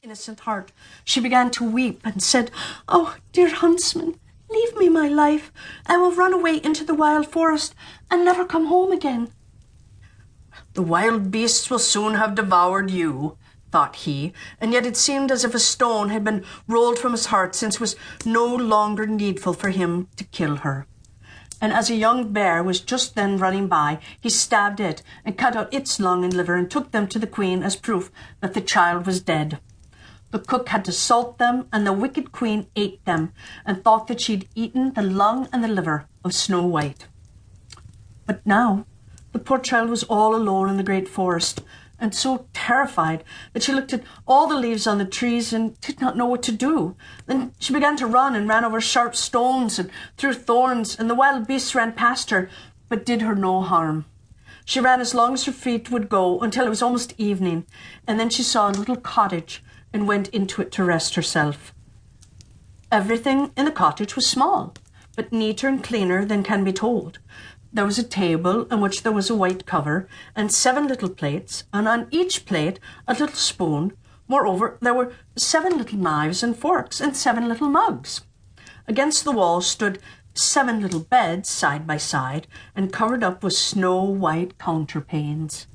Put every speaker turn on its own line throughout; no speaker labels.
Innocent heart, she began to weep and said, Oh, dear huntsman, leave me my life. I will run away into the wild forest and never come home again.
The wild beasts will soon have devoured you, thought he, and yet it seemed as if a stone had been rolled from his heart since it was no longer needful for him to kill her. And as a young bear was just then running by, he stabbed it and cut out its lung and liver and took them to the queen as proof that the child was dead. The cook had to salt them, and the wicked queen ate them, and thought that she had eaten the lung and the liver of Snow White. But now the poor child was all alone in the great forest, and so terrified that she looked at all the leaves on the trees and did not know what to do. Then she began to run and ran over sharp stones and through thorns, and the wild beasts ran past her, but did her no harm. She ran as long as her feet would go until it was almost evening, and then she saw a little cottage and went into it to rest herself. Everything in the cottage was small, but neater and cleaner than can be told. There was a table on which there was a white cover and seven little plates, and on each plate a little spoon. Moreover, there were seven little knives and forks and seven little mugs. Against the wall stood seven little beds side by side and covered up with snow white counterpanes.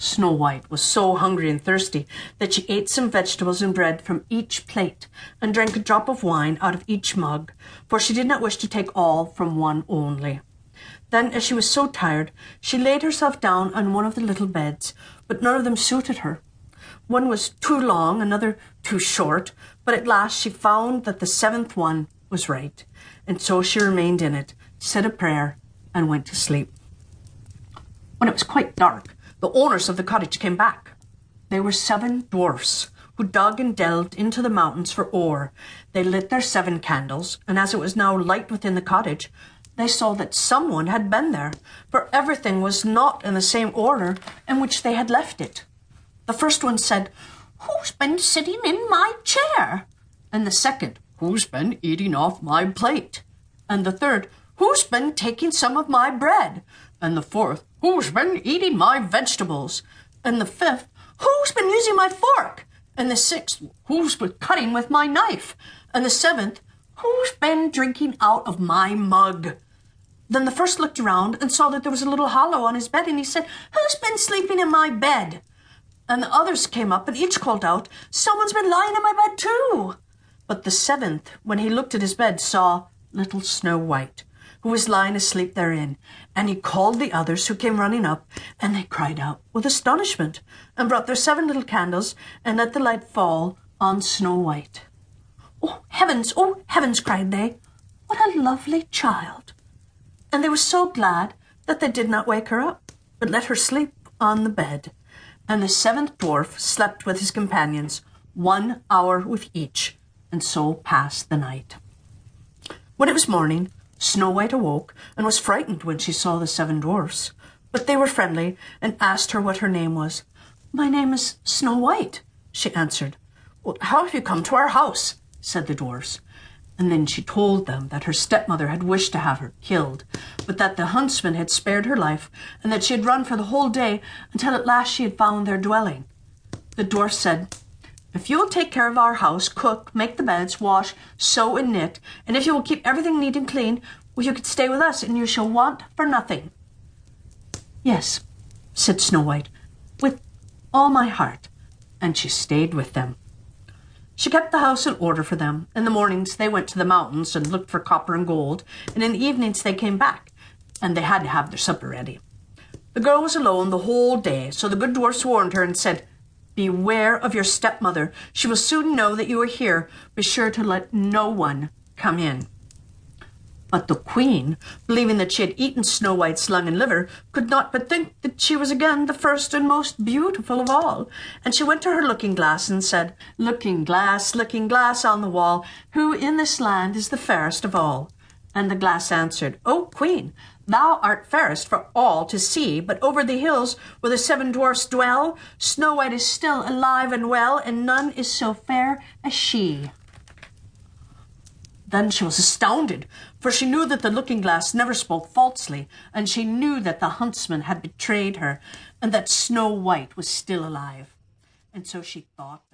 Snow White was so hungry and thirsty that she ate some vegetables and bread from each plate and drank a drop of wine out of each mug, for she did not wish to take all from one only. Then, as she was so tired, she laid herself down on one of the little beds, but none of them suited her. One was too long, another too short, but at last she found that the seventh one was right, and so she remained in it, said a prayer, and went to sleep. When it was quite dark, the owners of the cottage came back. They were seven dwarfs who dug and delved into the mountains for ore. They lit their seven candles, and as it was now light within the cottage, they saw that someone had been there, for everything was not in the same order in which they had left it. The first one said, Who's been sitting in my chair? And the second, Who's been eating off my plate? And the third, Who's been taking some of my bread? And the fourth, Who's been eating my vegetables? And the fifth, Who's been using my fork? And the sixth, Who's been cutting with my knife? And the seventh, Who's been drinking out of my mug? Then the first looked around and saw that there was a little hollow on his bed, and he said, Who's been sleeping in my bed? And the others came up and each called out, Someone's been lying in my bed too. But the seventh, when he looked at his bed, saw little Snow White, who was lying asleep therein. And he called the others who came running up, and they cried out with astonishment, and brought their seven little candles, and let the light fall on Snow White. Oh, heavens! Oh, heavens! cried they. What a lovely child! and they were so glad that they did not wake her up, but let her sleep on the bed. And the seventh dwarf slept with his companions, one hour with each, and so passed the night. When it was morning, Snow White awoke and was frightened when she saw the seven dwarfs. But they were friendly and asked her what her name was. My name is Snow White, she answered. How have you come to our house? said the dwarfs and then she told them that her stepmother had wished to have her killed, but that the huntsman had spared her life, and that she had run for the whole day until at last she had found their dwelling. The dwarfs said, If you will take care of our house, cook, make the beds, wash, sew, and knit, and if you will keep everything neat and clean, well, you can stay with us, and you shall want for nothing. Yes, said Snow White, with all my heart, and she stayed with them. She kept the house in order for them. In the mornings, they went to the mountains and looked for copper and gold, and in the evenings, they came back, and they had to have their supper ready. The girl was alone the whole day, so the good dwarfs warned her and said, Beware of your stepmother. She will soon know that you are here. Be sure to let no one come in. But the queen, believing that she had eaten Snow White's lung and liver, could not but think that she was again the first and most beautiful of all. And she went to her looking glass and said, Looking glass, looking glass on the wall, who in this land is the fairest of all? And the glass answered, O queen, thou art fairest for all to see, but over the hills where the seven dwarfs dwell, Snow White is still alive and well, and none is so fair as she. Then she was astounded, for she knew that the looking glass never spoke falsely, and she knew that the huntsman had betrayed her, and that Snow White was still alive. And so she thought